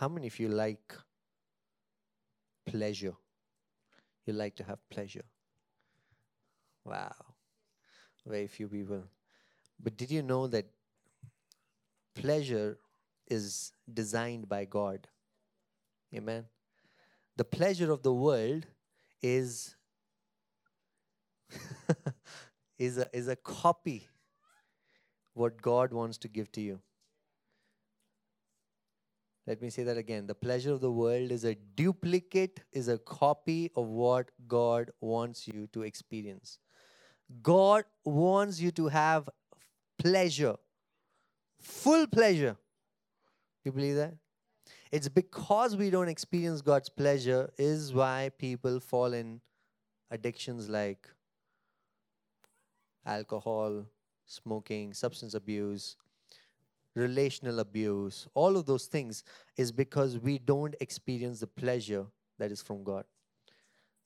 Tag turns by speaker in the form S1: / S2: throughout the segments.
S1: How many of you like pleasure? You like to have pleasure. Wow. Very few people. But did you know that pleasure is designed by God? Amen. The pleasure of the world is is a is a copy what God wants to give to you. Let me say that again. The pleasure of the world is a duplicate, is a copy of what God wants you to experience. God wants you to have pleasure, full pleasure. You believe that? It's because we don't experience God's pleasure, is why people fall in addictions like alcohol, smoking, substance abuse, relational abuse, all of those things is because we don't experience the pleasure that is from God.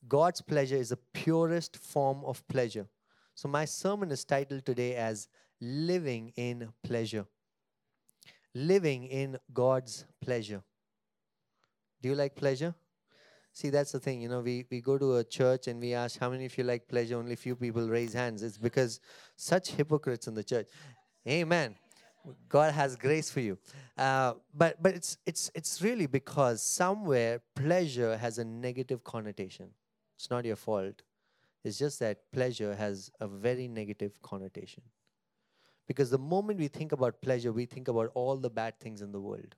S1: God's pleasure is the purest form of pleasure. So, my sermon is titled today as Living in Pleasure. Living in God's pleasure. Do you like pleasure? See, that's the thing. You know, we, we go to a church and we ask, How many of you like pleasure? Only few people raise hands. It's because such hypocrites in the church. Amen. God has grace for you. Uh, but but it's it's it's really because somewhere pleasure has a negative connotation. It's not your fault. It's just that pleasure has a very negative connotation. Because the moment we think about pleasure, we think about all the bad things in the world.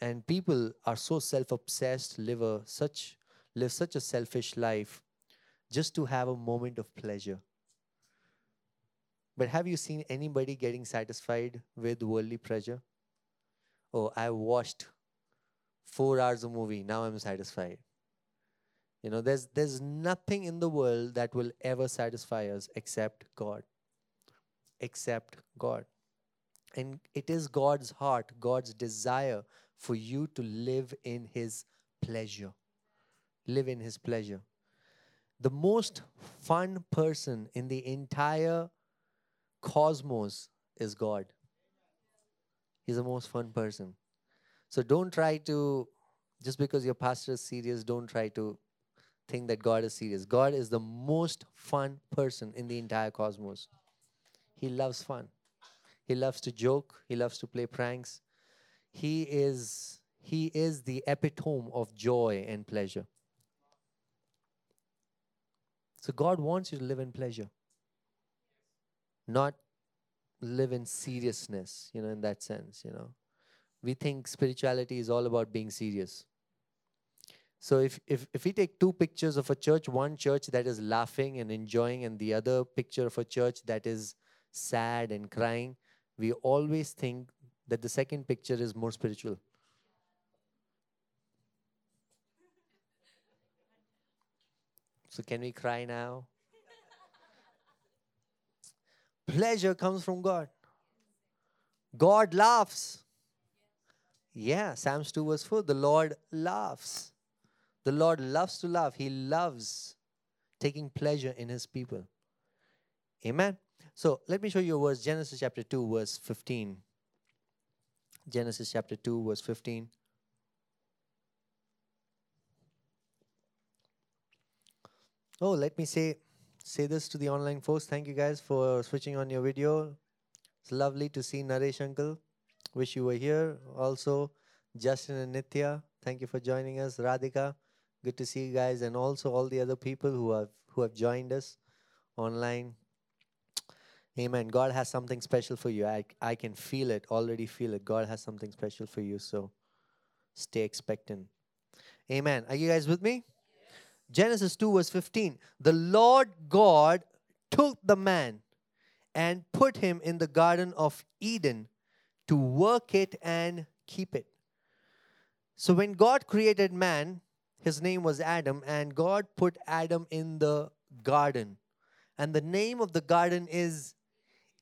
S1: And people are so self-obsessed, live a such live such a selfish life just to have a moment of pleasure. But have you seen anybody getting satisfied with worldly pleasure? Oh, I watched four hours of movie, now I'm satisfied. You know, there's there's nothing in the world that will ever satisfy us except God. Except God. And it is God's heart, God's desire for you to live in His pleasure. Live in His pleasure. The most fun person in the entire cosmos is God. He's the most fun person. So don't try to, just because your pastor is serious, don't try to think that God is serious. God is the most fun person in the entire cosmos. He loves fun. He loves to joke, he loves to play pranks. He is he is the epitome of joy and pleasure. So God wants you to live in pleasure. Not live in seriousness, you know, in that sense, you know. We think spirituality is all about being serious. So if, if, if we take two pictures of a church, one church that is laughing and enjoying, and the other picture of a church that is sad and crying, we always think that the second picture is more spiritual. So, can we cry now? Pleasure comes from God. God laughs. Yeah, Psalms 2 verse 4 the Lord laughs. The Lord loves to laugh. He loves taking pleasure in his people. Amen. So let me show you a verse Genesis chapter 2, verse 15. Genesis chapter 2, verse 15. Oh, let me say say this to the online folks. Thank you guys for switching on your video. It's lovely to see Naresh uncle. Wish you were here. Also, Justin and Nitya, thank you for joining us. Radhika, good to see you guys, and also all the other people who have who have joined us online. Amen. God has something special for you. I, I can feel it, already feel it. God has something special for you. So stay expectant. Amen. Are you guys with me? Genesis 2, verse 15. The Lord God took the man and put him in the Garden of Eden to work it and keep it. So when God created man, his name was Adam, and God put Adam in the garden. And the name of the garden is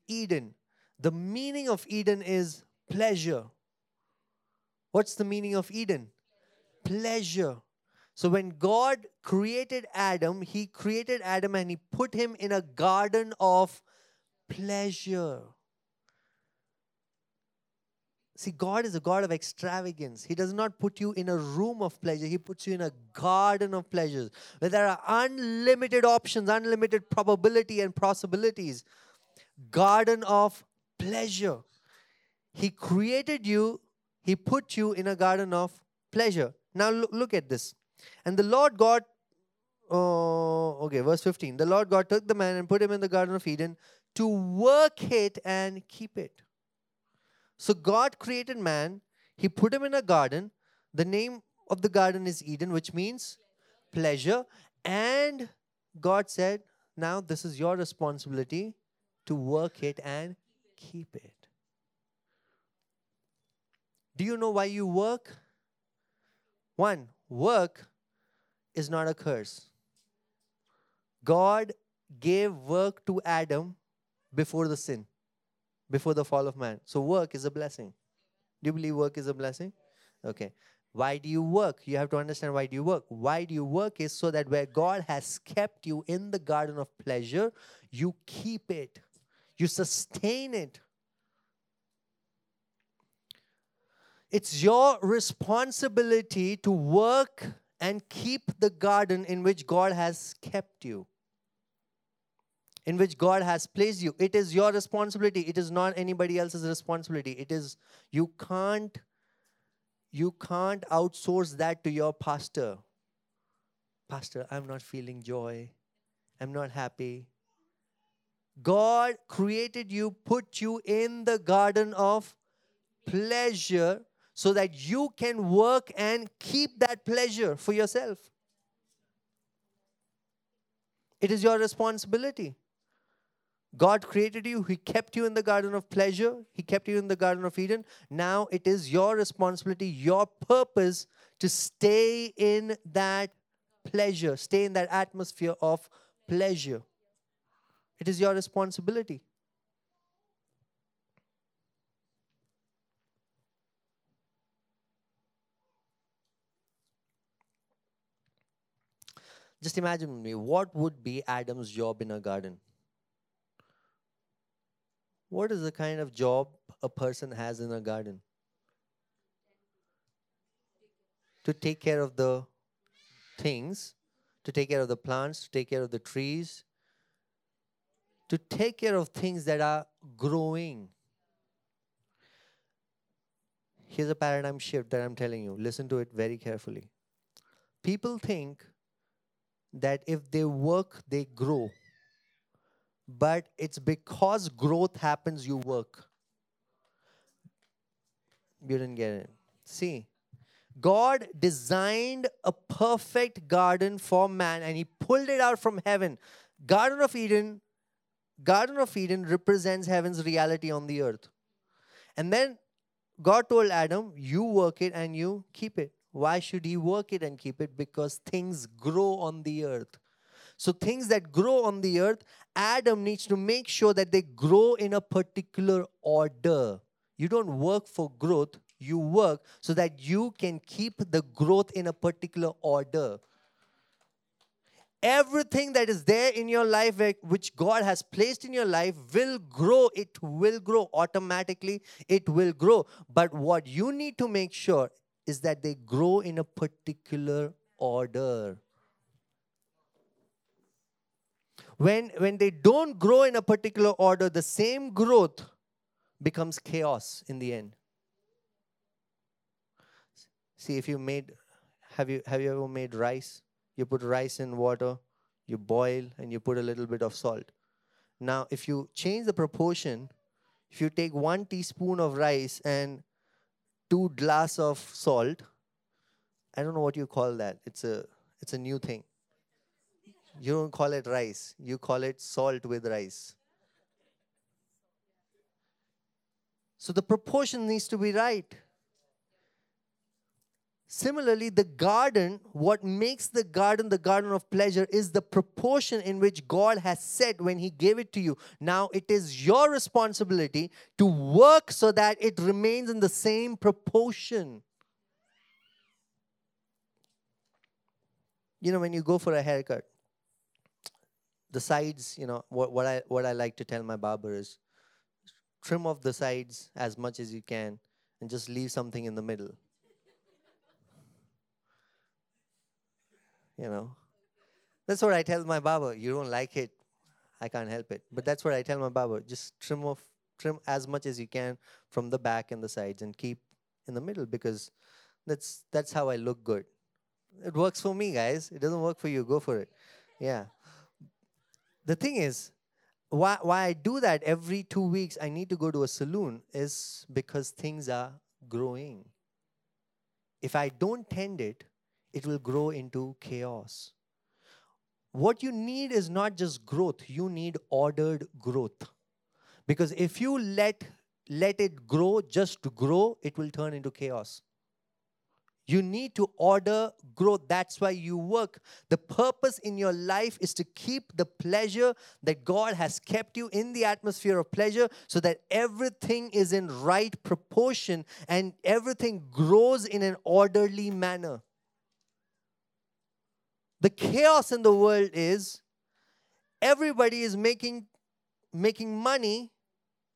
S1: Eden. The meaning of Eden is pleasure. What's the meaning of Eden? Pleasure. So when God created Adam, he created Adam and he put him in a garden of pleasure. See, God is a God of extravagance. He does not put you in a room of pleasure, He puts you in a garden of pleasures where there are unlimited options, unlimited probability and possibilities. Garden of pleasure. He created you, He put you in a garden of pleasure. Now, look, at this. And the Lord God, oh, okay, verse 15. The Lord God took the man and put him in the Garden of Eden to work it and keep it. So God created man, he put him in a garden. The name of the garden is Eden, which means pleasure. And God said, Now this is your responsibility to work it and keep it. Do you know why you work? One, work is not a curse. God gave work to Adam before the sin before the fall of man. So work is a blessing. Do you believe work is a blessing? Okay. Why do you work? You have to understand why do you work. Why do you work is so that where God has kept you in the garden of pleasure, you keep it. You sustain it. It's your responsibility to work and keep the garden in which God has kept you in which God has placed you. It is your responsibility. It is not anybody else's responsibility. It is you can't you can't outsource that to your pastor. Pastor, I'm not feeling joy. I'm not happy. God created you, put you in the garden of pleasure so that you can work and keep that pleasure for yourself. It is your responsibility. God created you, He kept you in the garden of pleasure, He kept you in the garden of Eden. Now it is your responsibility, your purpose to stay in that pleasure, stay in that atmosphere of pleasure. It is your responsibility. Just imagine me, what would be Adam's job in a garden? What is the kind of job a person has in a garden? To take care of the things, to take care of the plants, to take care of the trees, to take care of things that are growing. Here's a paradigm shift that I'm telling you. Listen to it very carefully. People think that if they work, they grow but it's because growth happens, you work. You didn't get it. See, God designed a perfect garden for man and he pulled it out from heaven. Garden of Eden, Garden of Eden represents heaven's reality on the earth. And then God told Adam, You work it and you keep it. Why should he work it and keep it? Because things grow on the earth. So, things that grow on the earth, Adam needs to make sure that they grow in a particular order. You don't work for growth, you work so that you can keep the growth in a particular order. Everything that is there in your life, eh, which God has placed in your life, will grow. It will grow automatically. It will grow. But what you need to make sure is that they grow in a particular order. when when they don't grow in a particular order the same growth becomes chaos in the end. See if you made have you have you ever made rice? You put rice in water you boil and you put a little bit of salt. Now if you change the proportion if you take 1 teaspoon of rice and 2 glass of salt i don't know what you call that it's a it's a new thing you don't call it rice, you call it salt with rice. So the proportion needs to be right. Similarly, the garden, what makes the garden the garden of pleasure is the proportion in which God has set when He gave it to you. Now, it is your responsibility to work so that it remains in the same proportion. You know, when you go for a haircut, the sides, you know, what, what I what I like to tell my barber is trim off the sides as much as you can and just leave something in the middle. You know? That's what I tell my barber. You don't like it, I can't help it. But that's what I tell my barber. Just trim off trim as much as you can from the back and the sides and keep in the middle because that's that's how I look good. It works for me, guys. It doesn't work for you. Go for it. Yeah. The thing is, why why I do that every two weeks, I need to go to a saloon is because things are growing. If I don't tend it, it will grow into chaos. What you need is not just growth, you need ordered growth. Because if you let let it grow just to grow, it will turn into chaos. You need to order growth. That's why you work. The purpose in your life is to keep the pleasure that God has kept you in the atmosphere of pleasure so that everything is in right proportion and everything grows in an orderly manner. The chaos in the world is everybody is making making money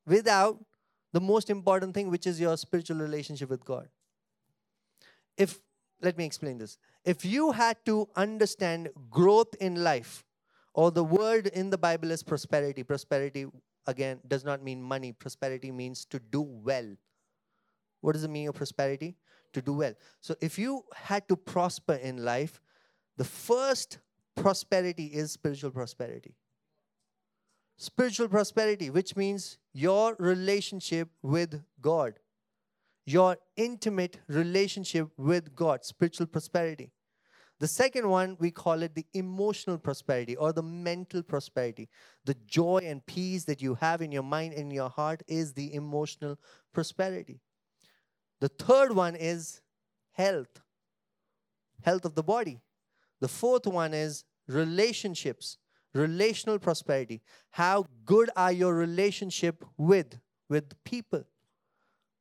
S1: without the most important thing, which is your spiritual relationship with God. If, let me explain this. If you had to understand growth in life, or the word in the Bible is prosperity, prosperity, again, does not mean money. Prosperity means to do well. What does it mean of prosperity? To do well. So if you had to prosper in life, the first prosperity is spiritual prosperity spiritual prosperity, which means your relationship with God, your intimate relationship with God, spiritual prosperity. The second one, we call it the emotional prosperity or the mental prosperity. The joy and peace that you have in your mind and your heart is the emotional prosperity. The third one is health, health of the body. The fourth one is relationships, relational prosperity. How good are your relationship with with people?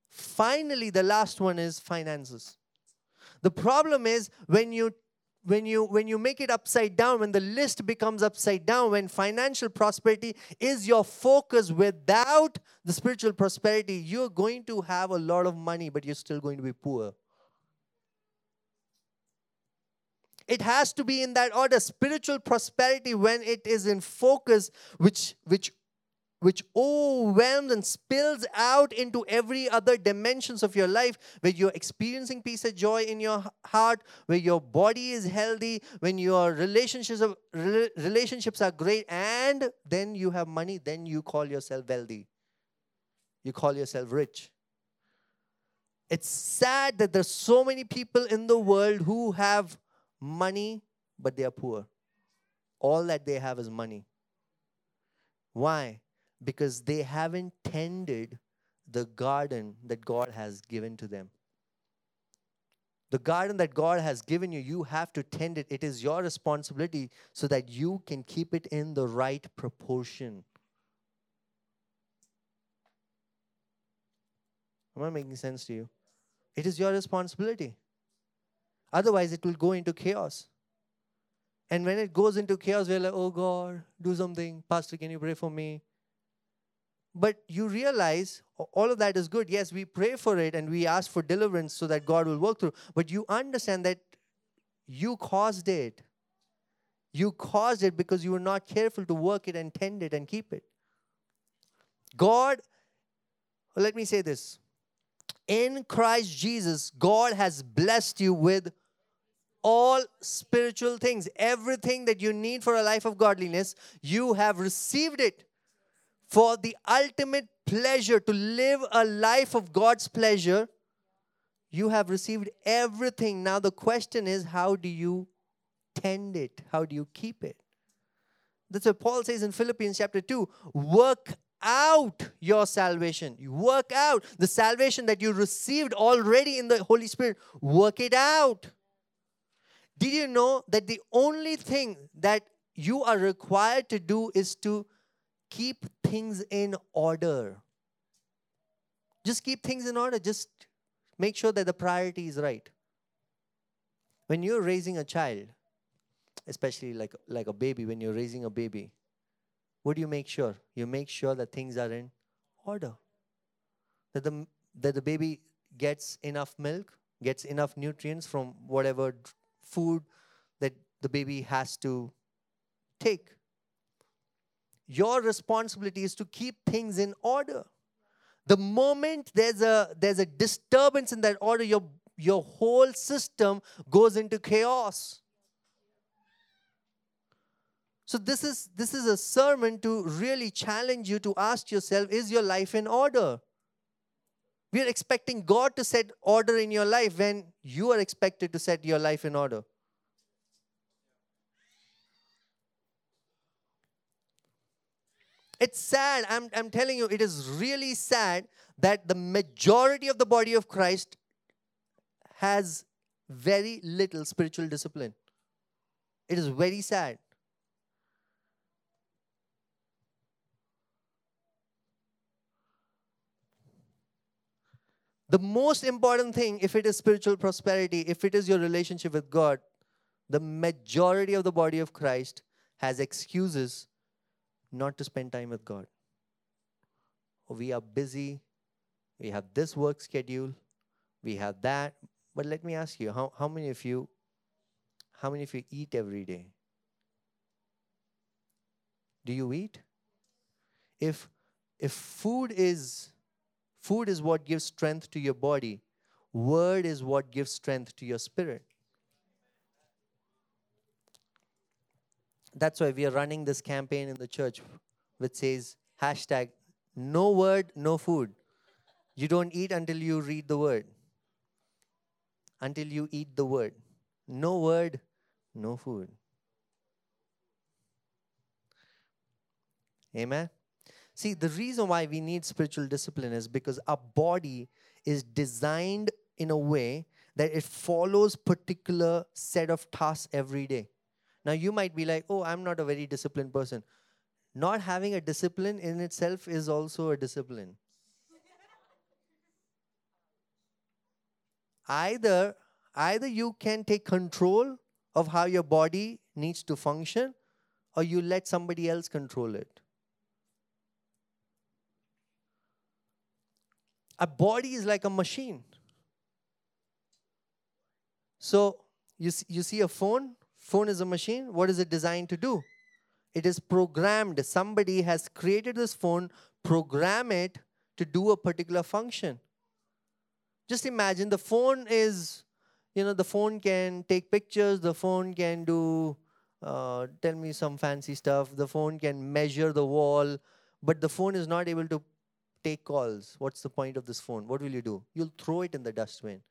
S1: Finally the last one is finances. The problem is when you when you when you make it upside down when the list becomes upside down when financial prosperity is your focus without the spiritual prosperity you're going to have a lot of money but you're still going to be poor it has to be in that order. Spiritual prosperity when it is in focus which which which overwhelms and spills out into every other dimensions of your life where you're experiencing peace and joy in your heart where your body is healthy when your relationships are, relationships are great and then you have money then you call yourself wealthy. You call yourself rich. It's sad that there's so many people in the world who have money, but they are poor. All that they have is money. Why? Because they haven't tended the garden that God has given to them. The garden that God has given you, you have to tend it. It is your responsibility so that you can keep it in the right proportion. Am I making sense to you? It is your responsibility. Otherwise, it will go into chaos. And when it goes into chaos, we're like, oh God, do something. Pastor, can you pray for me? But you realize all of that is good. Yes, we pray for it and we ask for deliverance so that God will work through. But you understand that you caused it. You caused it because you were not careful to work it and tend it and keep it. God, let me say this in Christ Jesus, God has blessed you with all spiritual things. Everything that you need for a life of godliness, you have received it for the ultimate pleasure to live a life of God's pleasure. You have received everything. Now, the question is how do you tend it? How do you keep it? That's what Paul says in Philippians chapter 2 work out your salvation. You work out the salvation that you received already in the Holy Spirit. Work it out. Did you know that the only thing that you are required to do is to keep things in order? Just keep things in order. Just make sure that the priority is right. When you're raising a child, especially like, like a baby, when you're raising a baby, what do you make sure? You make sure that things are in order. That the, that the baby gets enough milk, gets enough nutrients from whatever food that the baby has to take. Your responsibility is to keep things in order. The moment there's a there's a disturbance in that order, your your whole system goes into chaos. So this is this is a sermon to really challenge you to ask yourself is your life in order? We are expecting God to set order in your life when you are expected to set your life in order. It's sad. I'm, I'm telling you, it is really sad that the majority of the body of Christ has very little spiritual discipline. It is very sad. The most important thing, if it is spiritual prosperity, if it is your relationship with God, the majority of the body of Christ has excuses not to spend time with God. We are busy, we have this work schedule, we have that. But let me ask you, how, how many of you how many of you eat every day? Do you eat? If if food is food is what gives strength to your body, word is what gives strength to your spirit. That's why we are running this campaign in the church which says hashtag no word, no food. You don't eat until you read the word. Until you eat the word. No word, no food. Amen. See, the reason why we need spiritual discipline is because our body is designed in a way that it follows particular set of tasks every day. Now you might be like, "Oh, I'm not a very disciplined person." Not having a discipline in itself is also a discipline. either either you can take control of how your body needs to function or you let somebody else control it a body is like a machine. So you see, you see a phone? Phone is a machine. What is it designed to do? It is programmed. Somebody has created this phone program it to do a particular function. Just imagine the phone is you know the phone can take pictures the phone can do uh, tell me some fancy stuff the phone can measure the wall but the phone is not able to take calls. What's the point of this phone? What will you do? You'll throw it in the dustbin.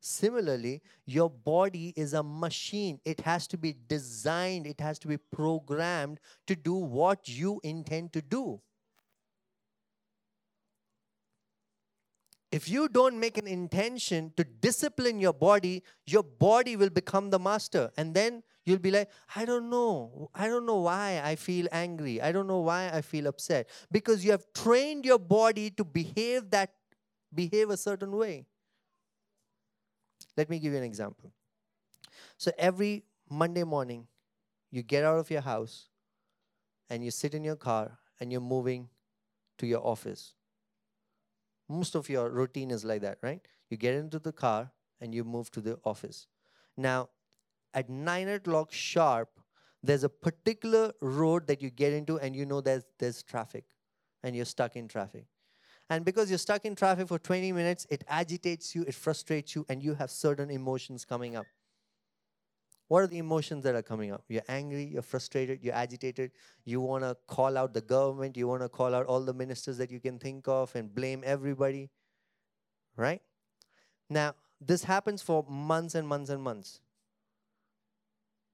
S1: Similarly your body is a machine. It has to be designed. It has to be programmed to do what you intend to do. If you don't make an intention to discipline your body, your body will become the master. And then you'll be like, I don't know. I don't know why I feel angry. I don't know why I feel upset. Because you have trained your body to behave that behave a certain way. Let me give you an example. So every Monday morning, you get out of your house and you sit in your car and you're moving to your office most of your routine is like that, right? You get into the car and you move to the office. Now, at nine o'clock sharp, there's a particular road that you get into and you know there's, there's traffic and you're stuck in traffic. And because you're stuck in traffic for 20 minutes, it agitates you, it frustrates you, and you have certain emotions coming up. What are the emotions that are coming up? You're angry, you're frustrated, you're agitated, you want to call out the government, you want to call out all the ministers that you can think of and blame everybody. Right? Now, this happens for months and months and months.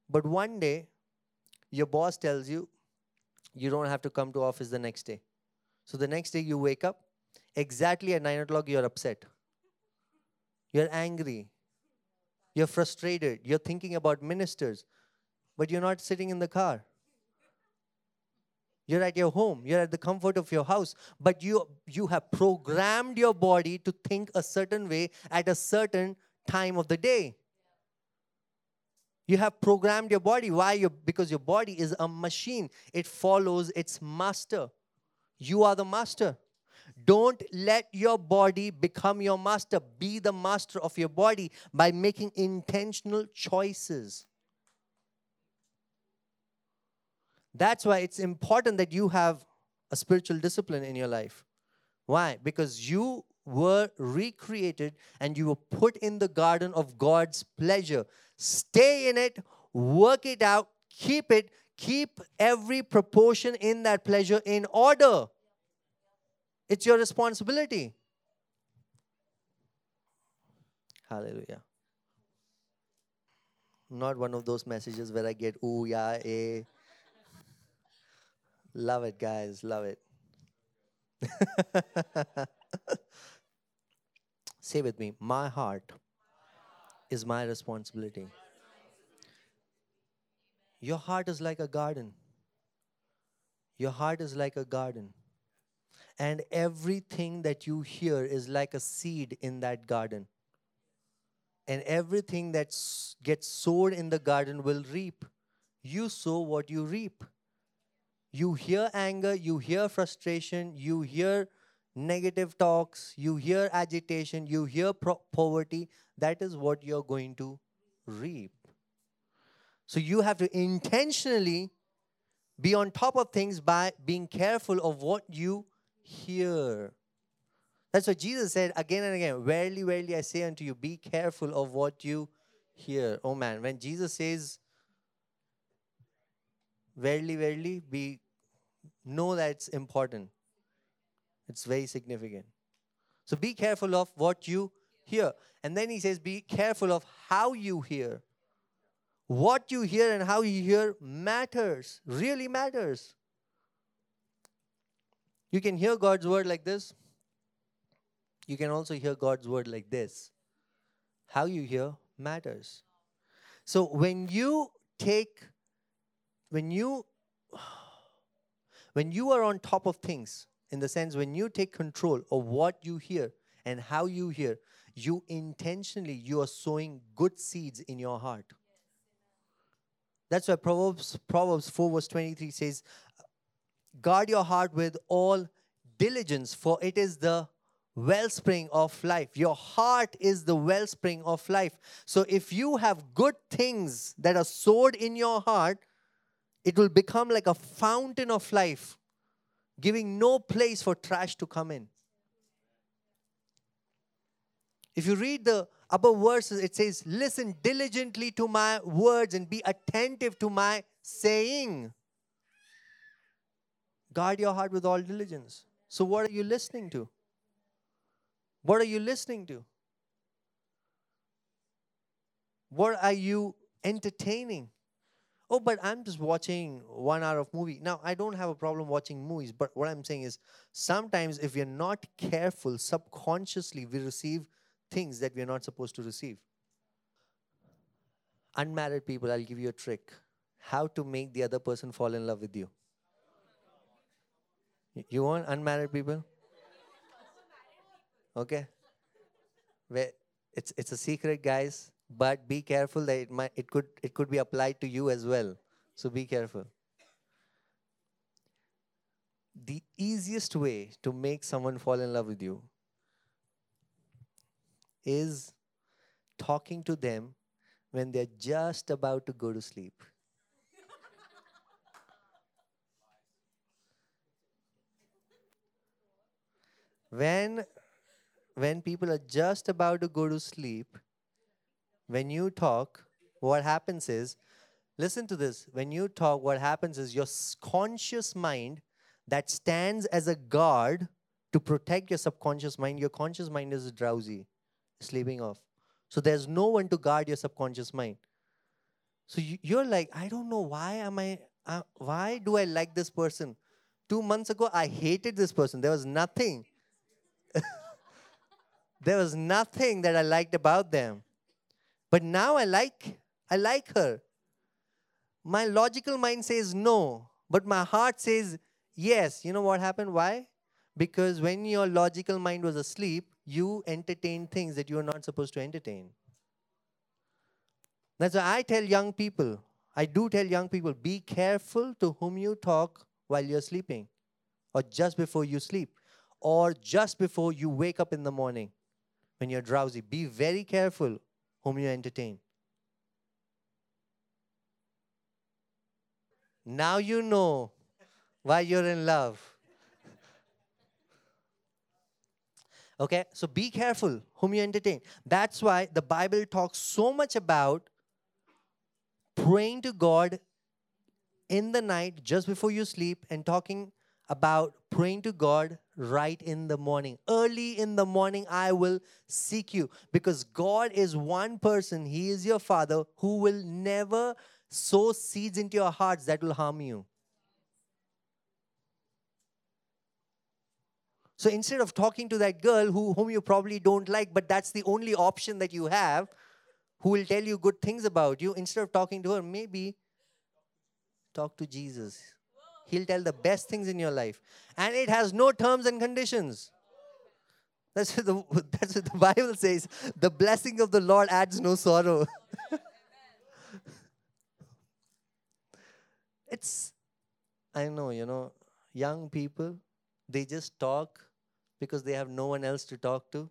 S1: But one day, your boss tells you you don't have to come to office the next day. So the next day you wake up, exactly at 9 o'clock, you're upset. You're angry. You're frustrated. You're thinking about ministers, but you're not sitting in the car. You're at your home. You're at the comfort of your house, but you you have programmed your body to think a certain way at a certain time of the day. You have programmed your body. Why? Because your body is a machine. It follows its master. You are the master. Don't let your body become your master. Be the master of your body by making intentional choices. That's why it's important that you have a spiritual discipline in your life. Why? Because you were recreated and you were put in the garden of God's pleasure. Stay in it, work it out, keep it, keep every proportion in that pleasure in order. It's your responsibility. Hallelujah. Not one of those messages where I get, ooh, yeah, eh. Love it, guys. Love it. Say with me, my heart is my responsibility. Your heart is like a garden. Your heart is like a garden. And everything that you hear is like a seed in that garden. And everything that gets sowed in the garden will reap. You sow what you reap. You hear anger, you hear frustration, you hear negative talks, you hear agitation, you hear poverty. That is what you're going to reap. So you have to intentionally be on top of things by being careful of what you hear. That's what Jesus said again and again. Verily, verily, I say unto you, be careful of what you hear. Oh man, when Jesus says, verily, verily, be know that it's important. It's very significant. So be careful of what you hear. And then he says, be careful of how you hear. What you hear and how you hear matters, really matters. You can hear God's word like this. You can also hear God's word like this. How you hear matters. So when you take, when you, when you are on top of things, in the sense when you take control of what you hear and how you hear, you intentionally you are sowing good seeds in your heart. That's why Proverbs Proverbs 4 verse 23 says, Guard your heart with all diligence, for it is the wellspring of life. Your heart is the wellspring of life. So if you have good things that are sowed in your heart, it will become like a fountain of life, giving no place for trash to come in. If you read the above verses, it says, Listen diligently to my words and be attentive to my saying. Guard your heart with all diligence. So, what are you listening to? What are you listening to? What are you entertaining? Oh, but I'm just watching one hour of movie. Now, I don't have a problem watching movies, but what I'm saying is sometimes if we're not careful, subconsciously we receive things that we're not supposed to receive. Unmarried people, I'll give you a trick. How to make the other person fall in love with you. You want unmarried people? Okay. It's it's a secret, guys. But be careful that it might it could it could be applied to you as well. So be careful. The easiest way to make someone fall in love with you is talking to them when they're just about to go to sleep. when when people are just about to go to sleep when you talk what happens is listen to this when you talk what happens is your conscious mind that stands as a guard to protect your subconscious mind your conscious mind is drowsy sleeping off. So there's no one to guard your subconscious mind. So you, are like, I don't know why am I, uh, why do I like this person? Two months ago, I hated this person. There was nothing. there was nothing that I liked about them. But now I like, I like her. My logical mind says no, but my heart says yes. You know what happened? Why? Because when your logical mind was asleep, you entertain things that you are not supposed to entertain. That's why I tell young people, I do tell young people, be careful to whom you talk while you're sleeping or just before you sleep. or just before you wake up in the morning when you're drowsy. Be very careful whom you entertain. Now you know why you're in love. Okay, so be careful whom you entertain. That's why the Bible talks so much about praying to God in the night just before you sleep and talking about praying to God right in the morning. Early in the morning, I will seek you because God is one person, He is your Father who will never sow seeds into your hearts that will harm you. So instead of talking to that girl who, whom you probably don't like, but that's the only option that you have, who will tell you good things about you, instead of talking to her, maybe talk to Jesus. He'll tell the best things in your life. And it has no terms and conditions. That's what the, that's what the Bible says. The blessing of the Lord adds no sorrow. it's, I know, you know, young people, they just talk because they have no one else to talk to.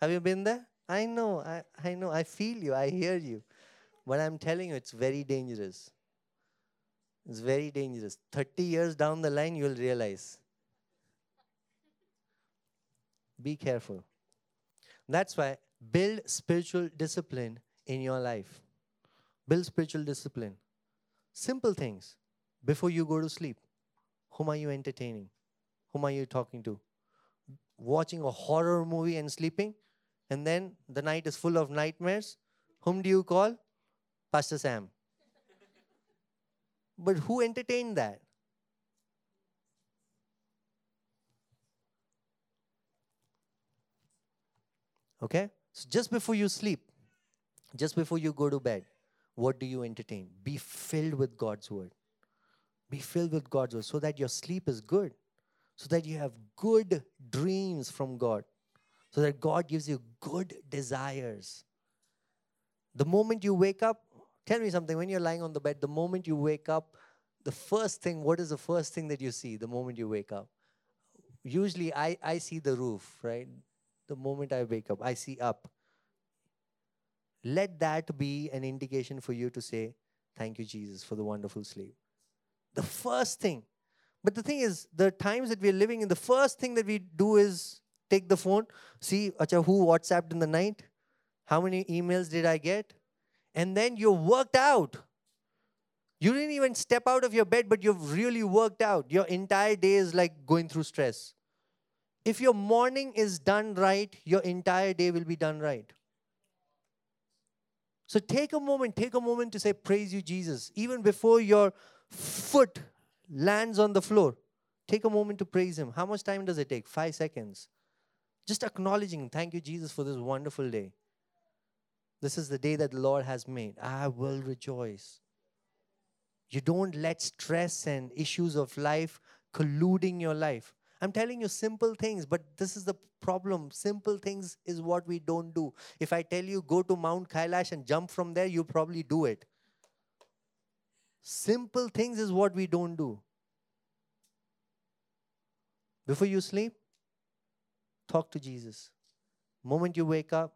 S1: Have you been there? I know, I, I know, I feel you, I hear you. But I'm telling you, it's very dangerous. It's very dangerous. 30 years down the line, you'll realize. Be careful. That's why build spiritual discipline in your life. Build spiritual discipline. Simple things. Before you go to sleep, whom are you entertaining? Whom are you talking to? Watching a horror movie and sleeping, and then the night is full of nightmares. Whom do you call? Pastor Sam. But who entertained that? Okay? So just before you sleep, just before you go to bed, what do you entertain? Be filled with God's word. Be filled with God's word so that your sleep is good, so that you have good dreams from God, so that God gives you good desires. The moment you wake up, Tell me something. When you're lying on the bed, the moment you wake up, the first thing, what is the first thing that you see the moment you wake up? Usually I, I see the roof, right? The moment I wake up, I see up. Let that be an indication for you to say, Thank you, Jesus, for the wonderful sleep. The first thing. But the thing is, the times that we're living in, the first thing that we do is take the phone, see, acha, who WhatsApped in the night? How many emails did I get? And then you're worked out. You didn't even step out of your bed, but you've really worked out. Your entire day is like going through stress. If your morning is done right, your entire day will be done right. So take a moment, take a moment to say, Praise you, Jesus. Even before your foot lands on the floor, take a moment to praise Him. How much time does it take? Five seconds. Just acknowledging, Thank you, Jesus, for this wonderful day. This is the day that the Lord has made. I will rejoice. You don't let stress and issues of life colluding your life. I'm telling you simple things, but this is the problem. Simple things is what we don't do. If I tell you go to Mount Kailash and jump from there, you probably do it. Simple things is what we don't do. Before you sleep, talk to Jesus. Moment you wake up,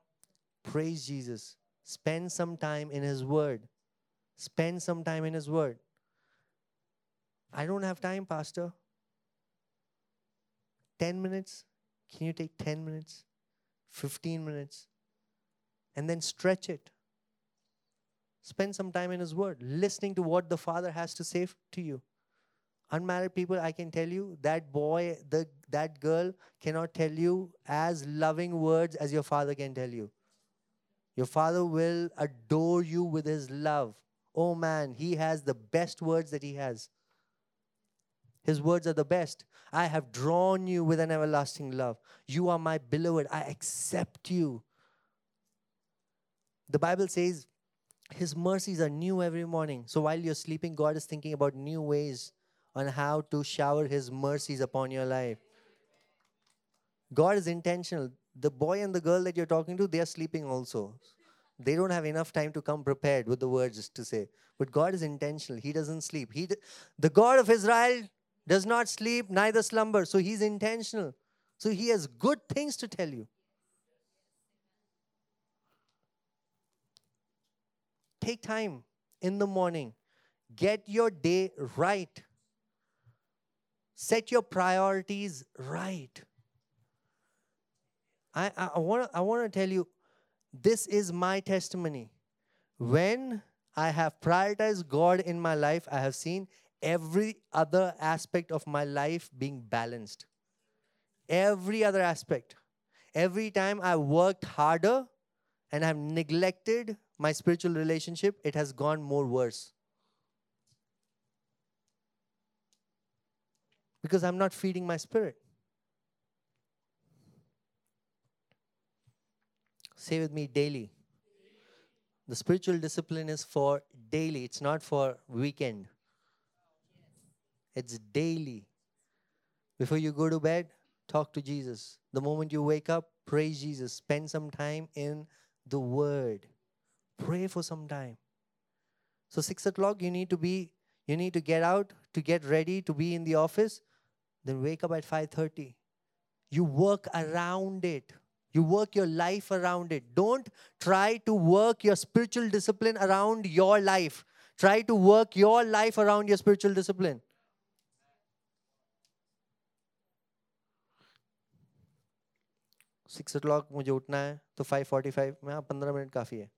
S1: Praise Jesus. Spend some time in His Word. Spend some time in His Word. I don't have time, Pastor. 10 minutes? Can you take 10 minutes? 15 minutes? And then stretch it. Spend some time in His Word, listening to what the Father has to say to you. Unmarried people, I can tell you that boy, the, that girl cannot tell you as loving words as your father can tell you. Your Father will adore you with His love. Oh man, He has the best words that He has. His words are the best. I have drawn you with an everlasting love. You are my beloved. I accept you. The Bible says His mercies are new every morning. So while you're sleeping, God is thinking about new ways on how to shower His mercies upon your life. God is intentional the boy and the girl that you're talking to, they are sleeping also. They don't have enough time to come prepared with the words to say. But God is intentional. He doesn't sleep. He, the God of Israel does not sleep, neither slumber. So he's intentional. So he has good things to tell you. Take time in the morning, get your day right, set your priorities right. I, I, I want to tell you this is my testimony. When I have prioritized God in my life, I have seen every other aspect of my life being balanced. Every other aspect. Every time I worked harder and I have neglected my spiritual relationship, it has gone more worse. Because I'm not feeding my spirit. Say with me daily. The spiritual discipline is for daily, it's not for weekend. It's daily. Before you go to bed, talk to Jesus. The moment you wake up, praise Jesus. Spend some time in the Word. Pray for some time. So six o'clock, you need to be, you need to get out to get ready to be in the office. Then wake up at 5:30. You work around it. You work your life around it. Don't try to work your spiritual discipline around your life. Try to work your life around your spiritual discipline. Six O clock मुझे उठना है तो five forty five में पंद्रह minute काफ़ी है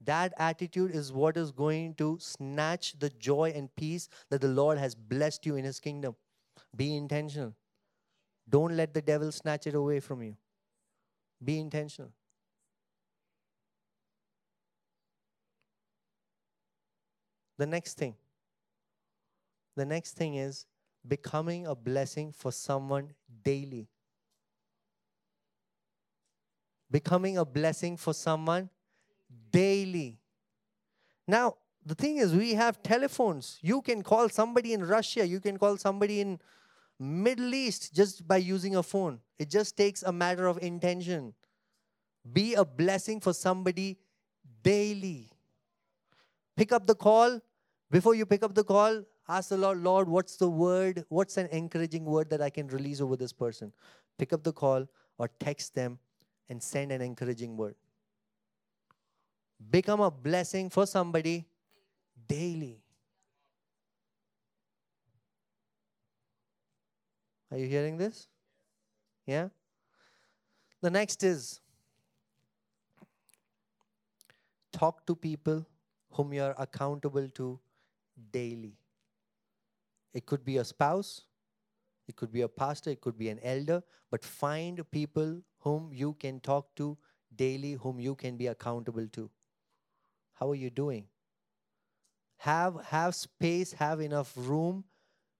S1: That attitude is what is going to snatch the joy and peace that the Lord has blessed you in His kingdom. Be intentional. Don't let the devil snatch it away from you. Be intentional. The next thing. The next thing is becoming a blessing for someone daily. Becoming a blessing for someone daily. Now, the thing is, we have telephones. You can call somebody in Russia, you can call somebody in Middle East just by using a phone. It just takes a matter of intention. Be a blessing for somebody daily. Pick up the call. Before you pick up the call, ask the Lord, Lord, what's the word? What's an encouraging word that I can release over this person? Pick up the call or text them and send an encouraging word. Become a blessing for somebody daily. Are you hearing this? Yeah? The next is talk to people whom you are accountable to daily. It could be a spouse, it could be a pastor, it could be an elder, but find people whom you can talk to daily, whom you can be accountable to. How are you doing? Have, have space, have enough room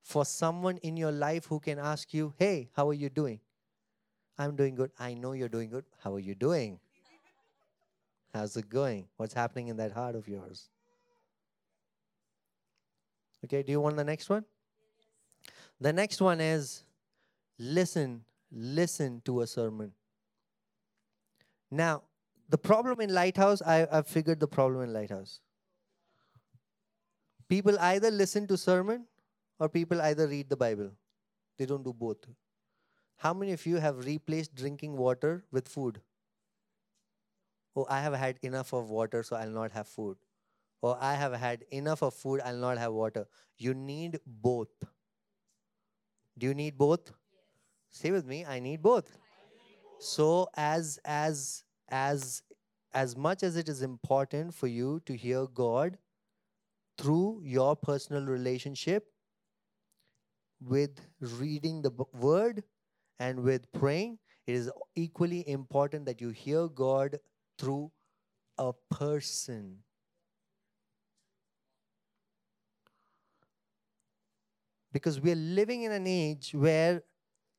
S1: for someone in your life who can ask you, Hey, how are you doing? I'm doing good. I know you're doing good. How are you doing? How's it going? What's happening in that heart of yours? Okay, do you want the next one? The next one is listen, listen to a sermon. Now, the problem in Lighthouse, I, I've figured the problem in Lighthouse. People either listen to sermon or people either read the Bible. They don't do both. How many of you have replaced drinking water with food? Oh, I have had enough of water, so I'll not have food. Or I have had enough of food, I'll not have water. You need both. Do you need both? Yes. Say with me, I need both. So as as as as much as it is important for you to hear God through your personal relationship with reading the word and with praying, it is equally important that you hear God through a person. Because we are living in an age where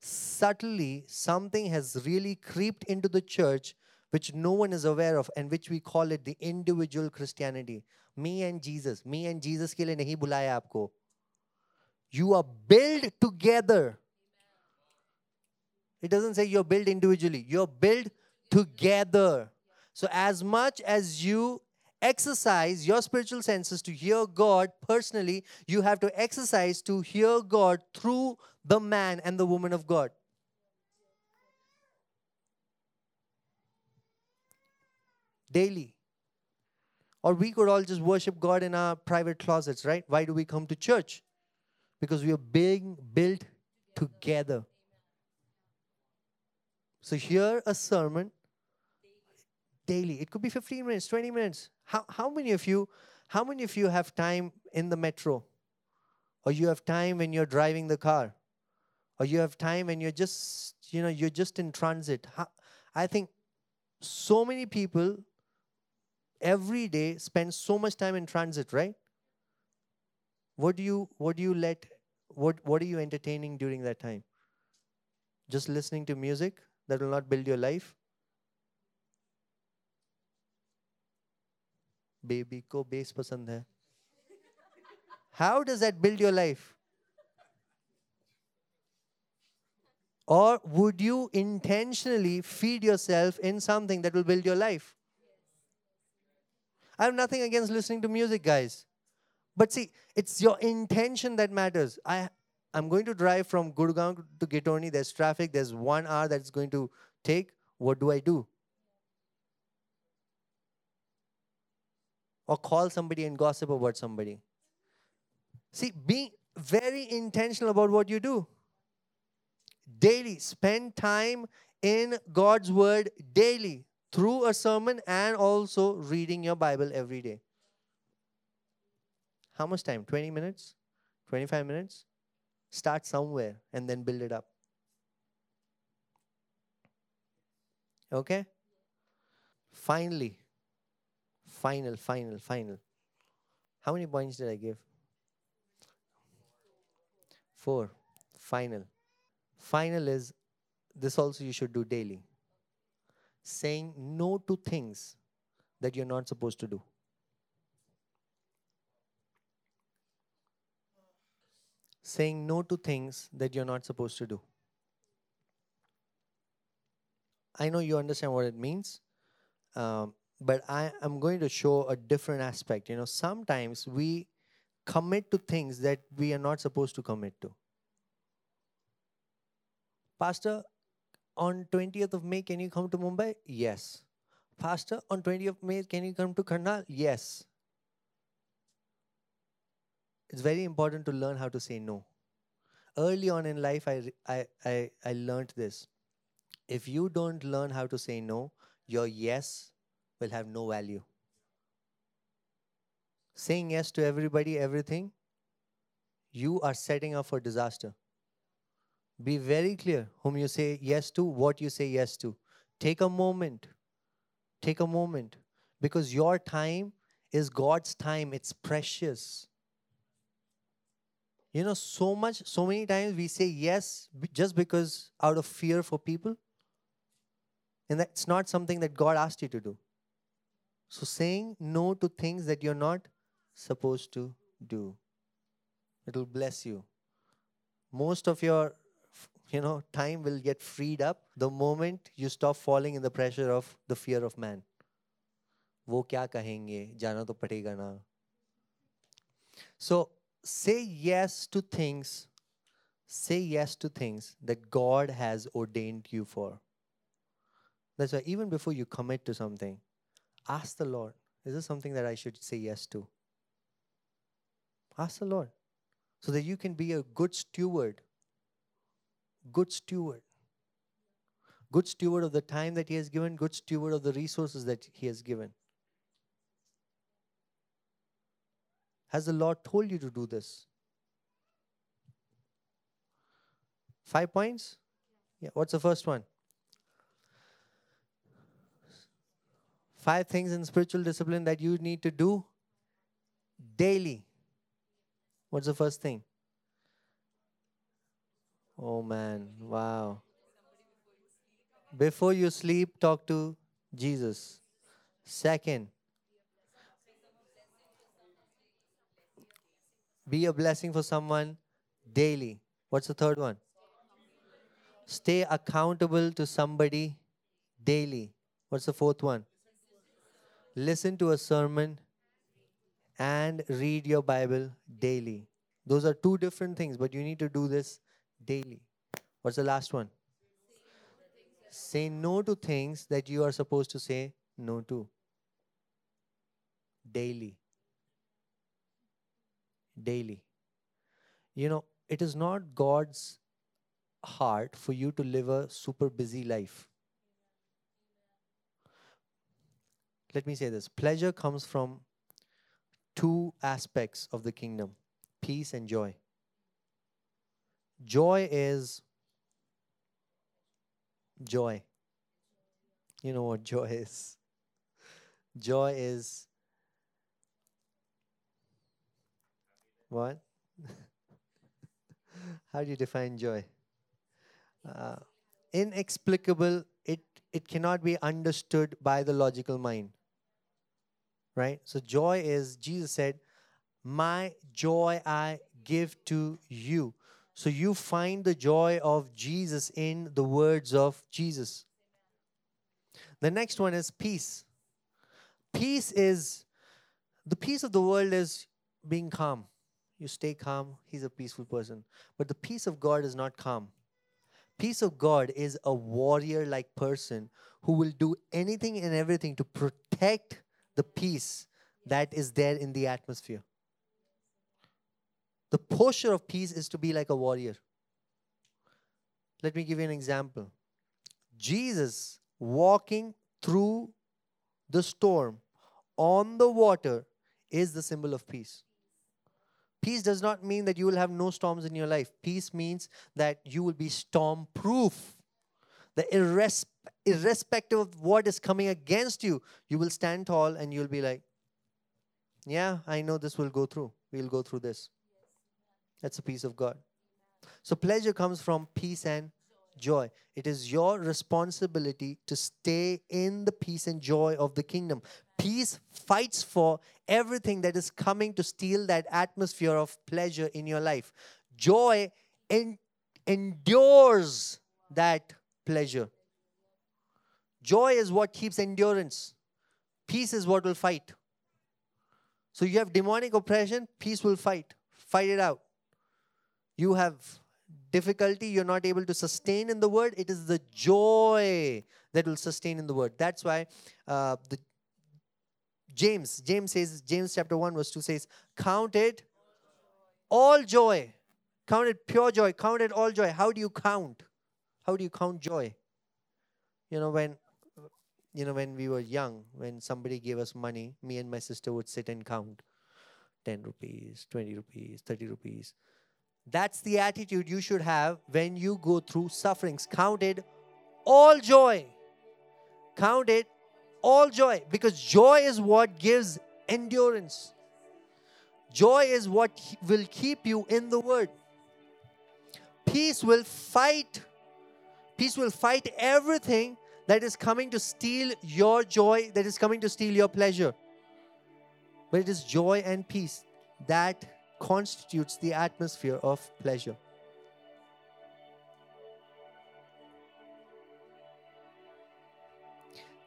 S1: subtly something has really creeped into the church which no one is aware of and which we call it the individual Christianity. Me and Jesus. Me and Jesus ke liye nahi bulaya aapko. You are built together. It doesn't say you're built individually. You're built together. So as much as you exercise your spiritual senses to hear God personally, you have to exercise to hear God through the man and the woman of God. Daily. Or we could all just worship God in our private closets, right? Why do we come to church? Because we are being built together. So, hear a sermon daily. It could be 15 minutes, 20 minutes. How, how many of you, how many of you have time in the metro? Or you have time when you're driving the car? Or you have time when you're just, you know, you're just in transit. How, I think so many people every day spend so much time in transit, right? What do you what do you let what, what are you entertaining during that time? Just listening to music that will not build your life? baby ko bass pasand hai how does that build your life or would you intentionally feed yourself in something that will build your life? I have nothing against listening to music, guys but see it's your intention that matters i i'm going to drive from gurgaon to gitoni there's traffic there's 1 hour that's going to take what do i do or call somebody and gossip about somebody. See, be very intentional about what you do. Daily, spend time in God's Word daily through a sermon and also reading your Bible every day. How much time? 20 minutes? 25 minutes? Start somewhere and then build it up. Okay? Finally, final, final, final. How many points did I give? Four. Final. Final is this also you should do daily. Saying no to things that you're not supposed to do. Saying no to things that you're not supposed to do. I know you understand what it means. Um, but I am going to show a different aspect. You know, sometimes we commit to things that we are not supposed to commit to. Pastor, on 20th of May, can you come to Mumbai? Yes. Pastor, on 20th of May, can you come to Karnal? Yes. It's very important to learn how to say no. Early on in life, I, I, I, I learned this. If you don't learn how to say no, your yes will have no value. Saying yes to everybody, everything, you are setting up for disaster. Be very clear whom you say yes to, what you say yes to. Take a moment. Take a moment. Because your time is God's time, it's precious You know, so much, so many times we say yes just because out of fear for people. And that's not something that God asked you to do. So, saying no to things that you're not supposed to do, it will bless you. Most of your you know time will get freed up the moment you stop falling in the pressure of the fear of man वो क्या कहेंगे जाना तो पड़ेगा ना so say yes to things say yes to things that god has ordained you for that's why even before you commit to something Ask the Lord, is this something that I should say yes to? Ask the Lord so that you can be a good steward. Good steward. Good steward of the time that He has given, good steward of the resources that He has given. Has the Lord told you to do this? Five points? Yeah, what's the first one? Five things in spiritual discipline that you need to do daily. What's the first thing? Oh man, wow. Before you sleep, talk to Jesus. Second, be a blessing for someone daily. What's the third one? Stay accountable to somebody daily. What's the fourth one? listen to a sermon and read your Bible daily. Those are two different things, but you need to do this daily. What's the last one? Say no to things that you are supposed to say no to. Daily. Daily. You know, it is not God's heart for you to live a super busy life. Let me say this pleasure comes from two aspects of the kingdom peace and joy. Joy is joy. You know what joy is? Joy is what? How do you define joy? Uh, inexplicable, it, it cannot be understood by the logical mind. Right? So, joy is, Jesus said, My joy I give to you. So, you find the joy of Jesus in the words of Jesus. The next one is peace. Peace is, the peace of the world is being calm. You stay calm, he's a peaceful person. But the peace of God is not calm. Peace of God is a warrior like person who will do anything and everything to protect the peace that is there in the atmosphere. The posture of peace is to be like a warrior. Let me give you an example. Jesus walking through the storm on the water is the symbol of peace. Peace does not mean that you will have no storms in your life. Peace means that you will be storm proof. The irres- irrespective of what is coming against you, you will stand tall and you'll be like, Yeah, I know this will go through. We'll go through this. That's the peace of God. So, pleasure comes from peace and joy. It is your responsibility to stay in the peace and joy of the kingdom. Peace fights for everything that is coming to steal that atmosphere of pleasure in your life. Joy en- endures that pleasure. Joy is what keeps endurance. Peace is what will fight. So you have demonic oppression, peace will fight. Fight it out. You have difficulty, you're not able to sustain in the word. It is the joy that will sustain in the word. That's why uh, the James, James says, James chapter 1, verse 2 says, Count it all joy. Count it pure joy. Count it all joy. How do you count? How do you count joy? You know, when you know, when we were young, when somebody gave us money, me and my sister would sit and count 10 rupees, 20 rupees, 30 rupees. That's the attitude you should have when you go through sufferings. Count it all joy. Count it all joy because joy is what gives endurance. Joy is what will keep you in the word. Peace will fight. Peace will fight everything that is coming to steal your joy, that is coming to steal your pleasure. But it is joy and peace that constitutes the atmosphere of pleasure.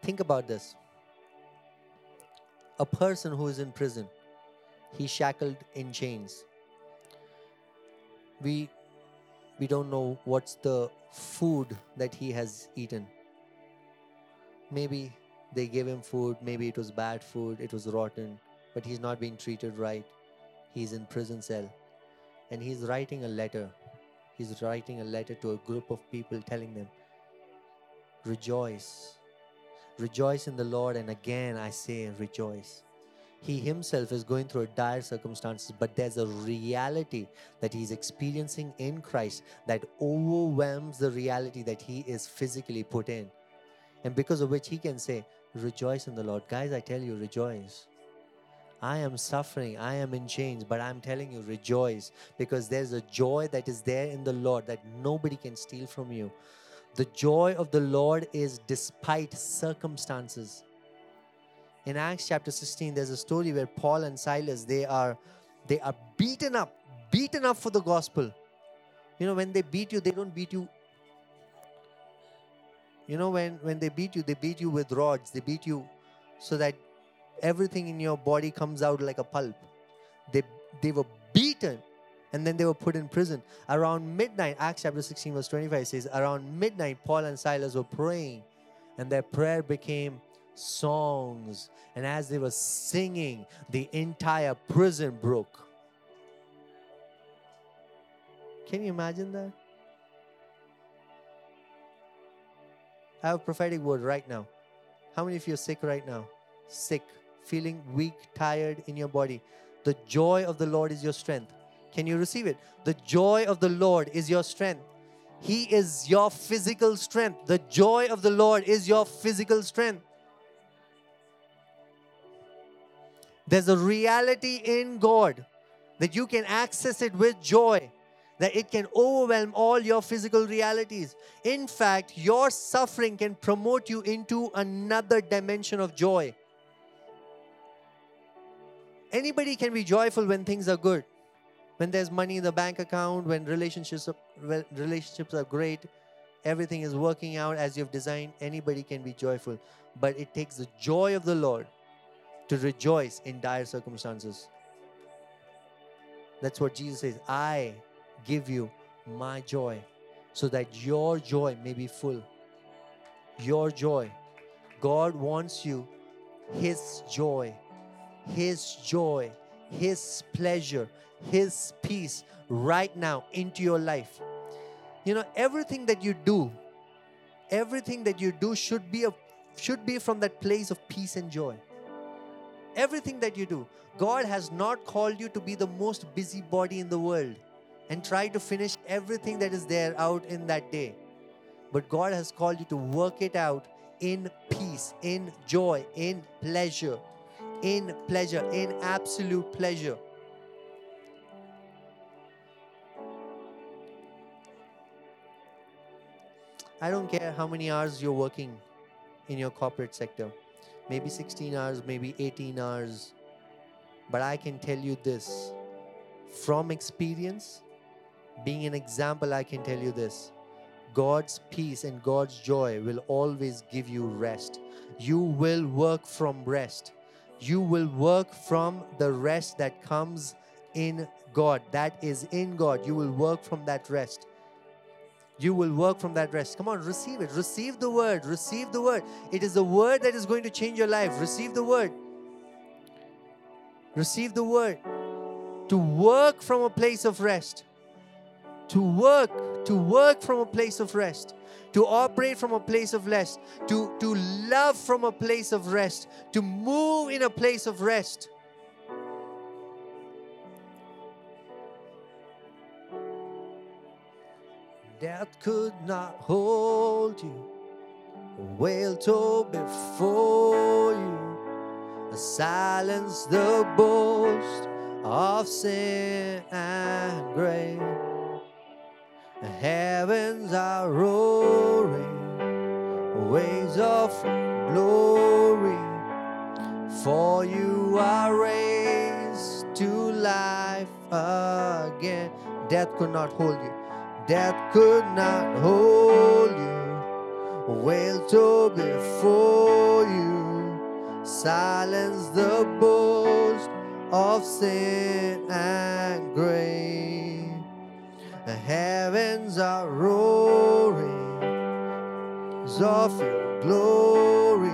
S1: Think about this. A person who is in prison, he's shackled in chains. We we don't know what's the food that he has eaten. Maybe they gave him food, maybe it was bad food, it was rotten, but he's not being treated right. He's in prison cell and he's writing a letter. He's writing a letter to a group of people telling them, Rejoice. Rejoice in the Lord. And again, I say, rejoice. He himself is going through a dire circumstances, but there's a reality that he's experiencing in Christ that overwhelms the reality that he is physically put in. And because of which he can say, Rejoice in the Lord. Guys, I tell you, rejoice. I am suffering, I am in chains, but I'm telling you, rejoice because there's a joy that is there in the Lord that nobody can steal from you. The joy of the Lord is despite circumstances. In Acts chapter 16, there's a story where Paul and Silas they are they are beaten up, beaten up for the gospel. You know, when they beat you, they don't beat you. You know, when, when they beat you, they beat you with rods, they beat you so that everything in your body comes out like a pulp. They, they were beaten and then they were put in prison. Around midnight, Acts chapter 16, verse 25 says, Around midnight, Paul and Silas were praying, and their prayer became songs. And as they were singing, the entire prison broke. Can you imagine that? I have a prophetic word right now. How many of you are sick right now? Sick, feeling weak, tired in your body. The joy of the Lord is your strength. Can you receive it? The joy of the Lord is your strength. He is your physical strength. The joy of the Lord is your physical strength. There's a reality in God that you can access it with joy that it can overwhelm all your physical realities. In fact, your suffering can promote you into another dimension of joy. Anybody can be joyful when things are good, when there's money in the bank account, when relationships are, relationships are great, everything is working out as you've designed. Anybody can be joyful, but it takes the joy of the Lord to rejoice in dire circumstances. That's what Jesus says. I give you my joy so that your joy may be full. Your joy. God wants you, His joy, His joy, His pleasure, His peace right now into your life. You know, everything that you do, everything that you do should be a should be from that place of peace and joy. Everything that you do. God has not called you to be the most busy body in the world and try to finish everything that is there out in that day. But God has called you to work it out in peace, in joy, in pleasure, in pleasure, in absolute pleasure. I don't care how many hours you're working in your corporate sector. Maybe 16 hours, maybe 18 hours. But I can tell you this from experience being an example, I can tell you this God's peace and God's joy will always give you rest. You will work from rest. You will work from the rest that comes in God, that is in God. You will work from that rest. You will work from that rest. Come on, receive it. Receive the word. Receive the word. It is the word that is going to change your life. Receive the word. Receive the word. To work from a place of rest to work, to work from a place of rest, to operate from a place of rest, to, to love from a place of rest, to move in a place of rest. Death could not hold you, wail to before you, silence the boast of sin and grave. The heavens are roaring, waves of glory. For you are raised to life again. Death could not hold you. Death could not hold you. Wail to before you. Silence the boast of sin and grace. The heavens are roaring of your glory,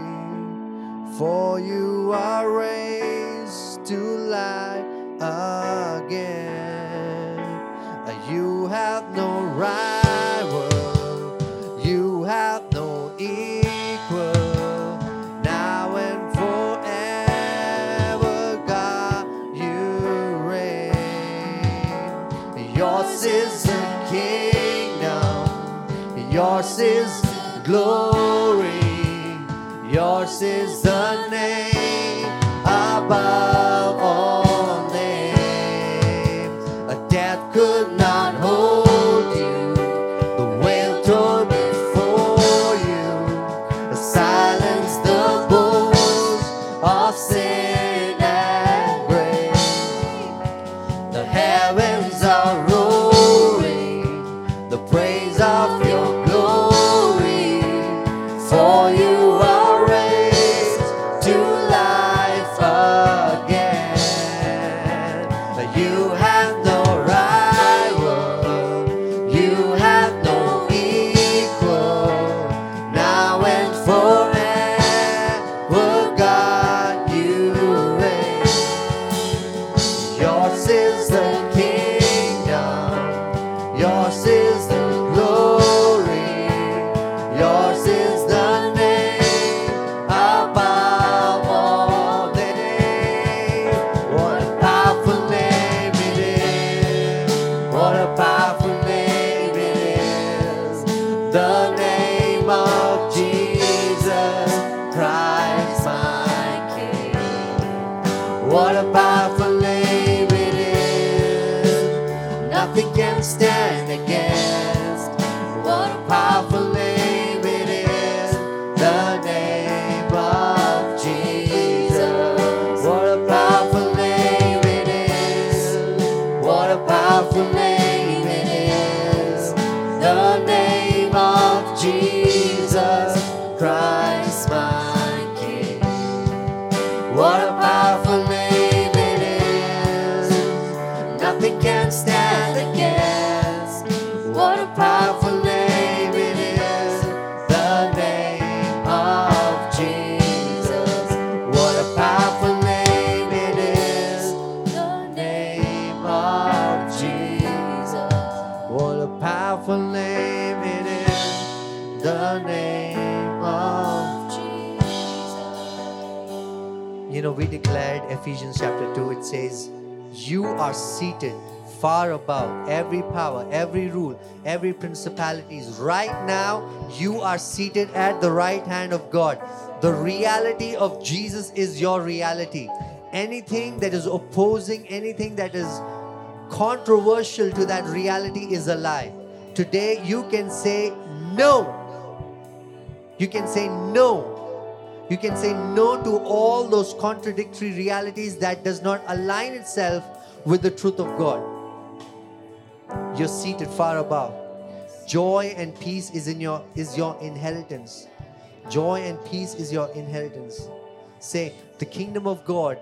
S1: for you are raised to life again. You have no rival, Yours is glory. Yours is the name above far above every power, every rule, every principalities. Right now, you are seated at the right hand of God. The reality of Jesus is your reality. Anything that is opposing, anything that is controversial to that reality is a lie. Today, you can say no. You can say no you can say no to all those contradictory realities that does not align itself with the truth of god you're seated far above joy and peace is in your is your inheritance joy and peace is your inheritance say the kingdom of god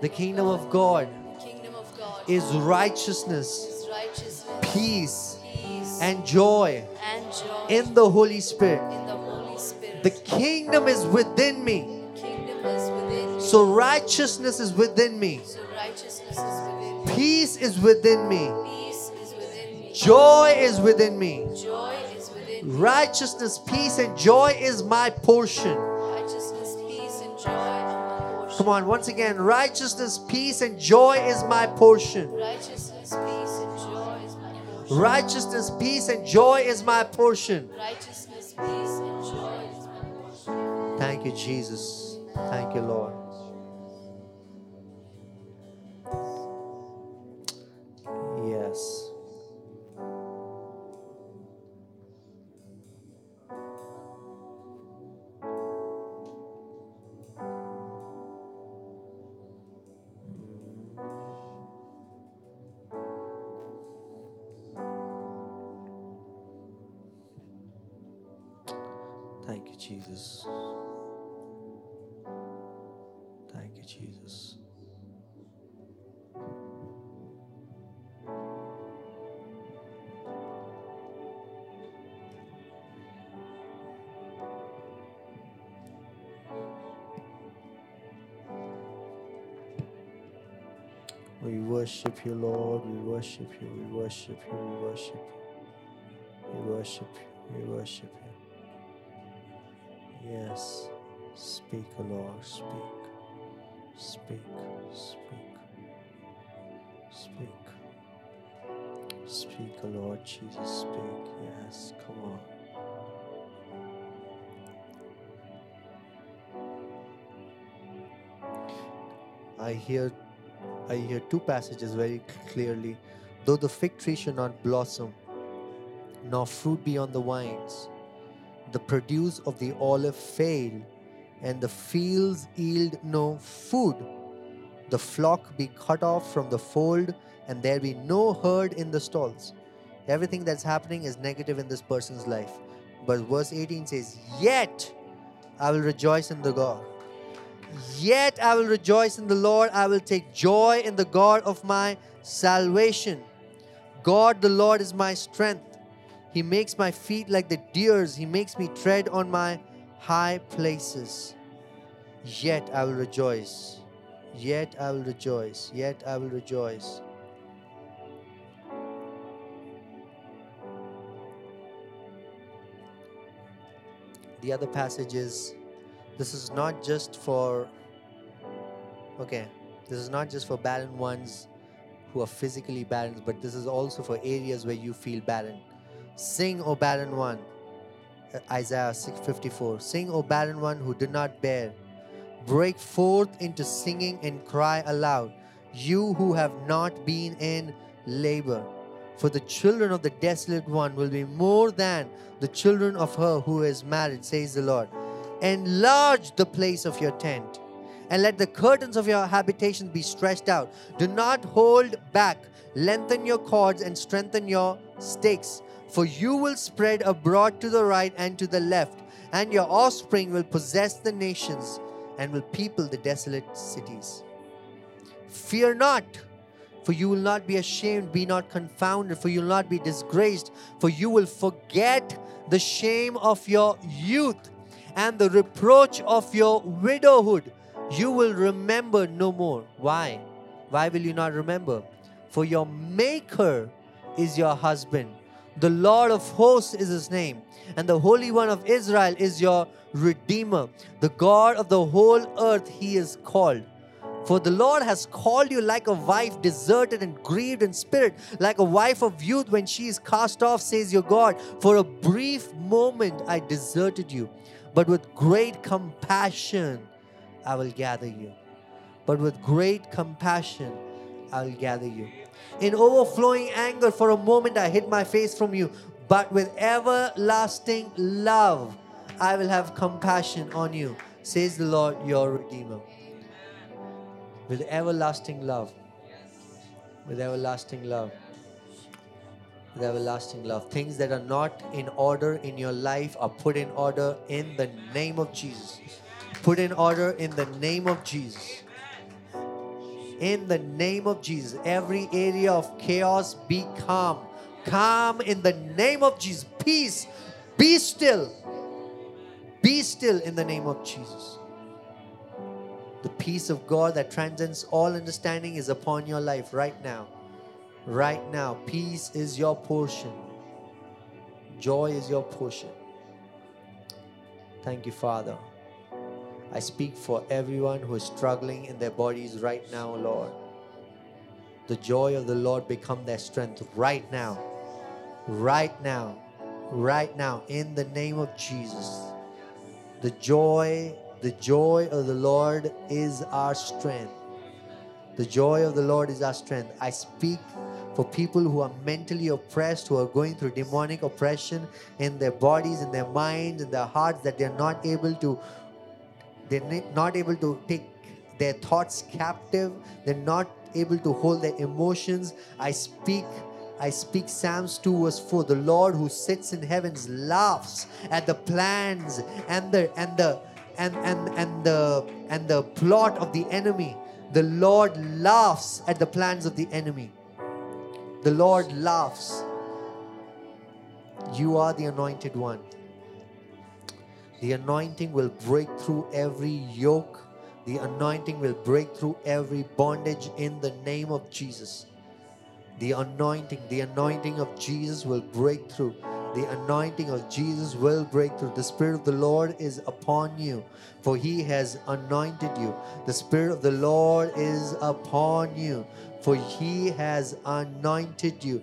S1: the kingdom of god
S2: Kingdom of God
S1: is righteousness
S2: is righteousness,
S1: peace
S2: peace,
S1: and joy
S2: and joy
S1: in the holy spirit
S2: in the Holy Spirit.
S1: the kingdom is within me
S2: kingdom is within me.
S1: so righteousness is within me
S2: So righteousness is within me.
S1: Peace is within me. Joy is within me.
S2: Joy is within me.
S1: Righteousness, peace, and joy is my portion.
S2: Righteousness, peace, and joy are my portion.
S1: Come on, once again. Righteousness, peace, and joy is my portion.
S2: Righteousness, peace, and joy is my portion.
S1: Righteousness, peace, and joy is my portion.
S2: Righteousness, peace, and joy is my portion.
S1: Thank you, Jesus. Thank you, Lord. You, Lord. We worship you. We worship you. We worship you. We worship you. We worship you. Yes. Speak, Lord. Speak. Speak. Speak. Speak. Speak, Lord Jesus. Speak. Yes. Come on. I hear I hear two passages very clearly. Though the fig tree shall not blossom, nor fruit be on the vines, the produce of the olive fail, and the fields yield no food, the flock be cut off from the fold, and there be no herd in the stalls. Everything that's happening is negative in this person's life. But verse 18 says, Yet I will rejoice in the God. Yet I will rejoice in the Lord. I will take joy in the God of my salvation. God the Lord is my strength. He makes my feet like the deer's. He makes me tread on my high places. Yet I will rejoice. Yet I will rejoice. Yet I will rejoice. The other passage is this is not just for okay this is not just for barren ones who are physically barren but this is also for areas where you feel barren sing o barren one Uh, isaiah 654 sing o barren one who did not bear break forth into singing and cry aloud, you who have not been in labor. For the children of the desolate one will be more than the children of her who is married, says the Lord. Enlarge the place of your tent, and let the curtains of your habitation be stretched out. Do not hold back. Lengthen your cords and strengthen your stakes. For you will spread abroad to the right and to the left, and your offspring will possess the nations and will people the desolate cities. Fear not, for you will not be ashamed, be not confounded, for you will not be disgraced, for you will forget the shame of your youth and the reproach of your widowhood. You will remember no more. Why? Why will you not remember? For your Maker is your husband. The Lord of hosts is his name, and the Holy One of Israel is your Redeemer. The God of the whole earth he is called. For the Lord has called you like a wife deserted and grieved in spirit, like a wife of youth when she is cast off, says your God. For a brief moment I deserted you, but with great compassion I will gather you. But with great compassion I will gather you. In overflowing anger, for a moment I hid my face from you, but with everlasting love I will have compassion on you, says the Lord your Redeemer with everlasting love. With everlasting love. With everlasting love. Things that are not in order in your life are put in order in the name of Jesus. Put in order in the name of Jesus. In the name of Jesus. Every area of chaos be calm. Calm in the name of Jesus. Peace. Be still. Be still in the name of Jesus. The peace of God that transcends all understanding is upon your life right now. Right now. Peace is your portion, joy is your portion. Thank you, Father. I speak for everyone who is struggling in their bodies right now, Lord. The joy of the Lord become their strength right now. Right now. Right now. In the name of Jesus. The joy the joy of the Lord is our strength. The joy of the Lord is our strength. I speak for people who are mentally oppressed, who are going through demonic oppression in their bodies, in their minds, in their hearts, that they're not able to, they're not able to take their thoughts captive. They're not able to hold their emotions. I speak I speak Psalms 2 verse 4. The Lord who sits in heavens laughs at the plans and the and the and and and the and the plot of the enemy. The Lord laughs at the plans of the enemy. The Lord laughs. You are the anointed one. The anointing will break through every yoke. The anointing will break through every bondage in the name of Jesus. The anointing, the anointing of Jesus will break through. The anointing of Jesus will break through. The Spirit of the Lord is upon you, for He has anointed you. The Spirit of the Lord is upon you, for He has anointed you.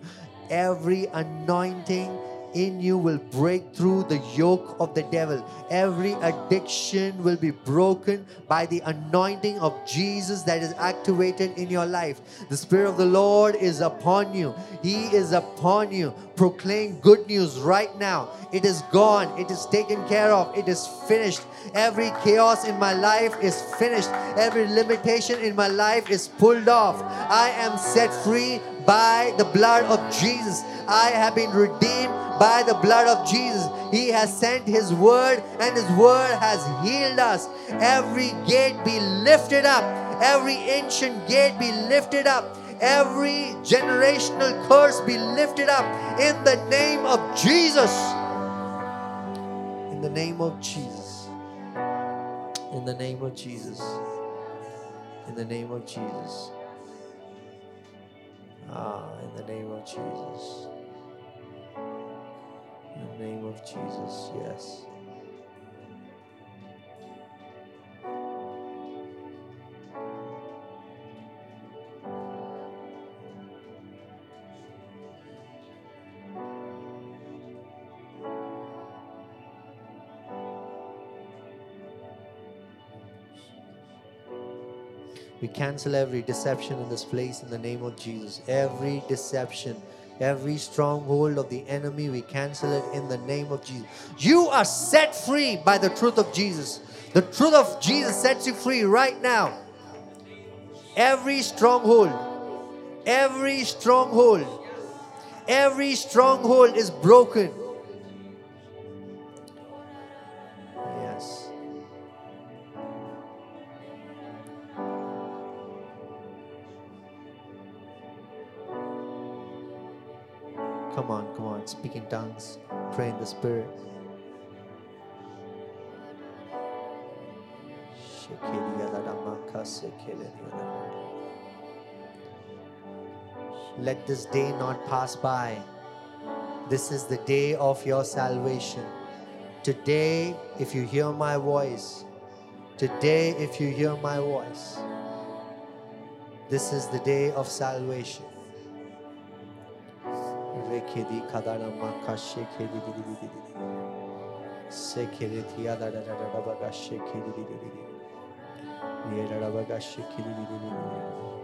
S1: Every anointing in you will break through the yoke of the devil. Every addiction will be broken by the anointing of Jesus that is activated in your life. The Spirit of the Lord is upon you. He is upon you. Proclaim good news right now. It is gone. It is taken care of. It is finished. Every chaos in my life is finished. Every limitation in my life is pulled off. I am set free by the blood of Jesus. I have been redeemed by the blood of Jesus. He has sent His word, and His word has healed us. Every gate be lifted up, every ancient gate be lifted up, every generational curse be lifted up in the name of Jesus. In the name of Jesus. In the name of Jesus. In the name of Jesus. Ah, in the name of Jesus. In the name of Jesus, yes. We cancel every deception in this place in the name of Jesus. Every deception, every stronghold of the enemy, we cancel it in the name of Jesus. You are set free by the truth of Jesus. The truth of Jesus sets you free right now. Every stronghold, every stronghold, every stronghold is broken. Tongues, pray in the spirit. Let this day not pass by. This is the day of your salvation. Today, if you hear my voice, today, if you hear my voice, this is the day of salvation. kedi kadarama kaşe kedi dili dili dili sekere tiya da da da da bagaşe kedi dili dili dili yere bagaşe kedi dili dili dili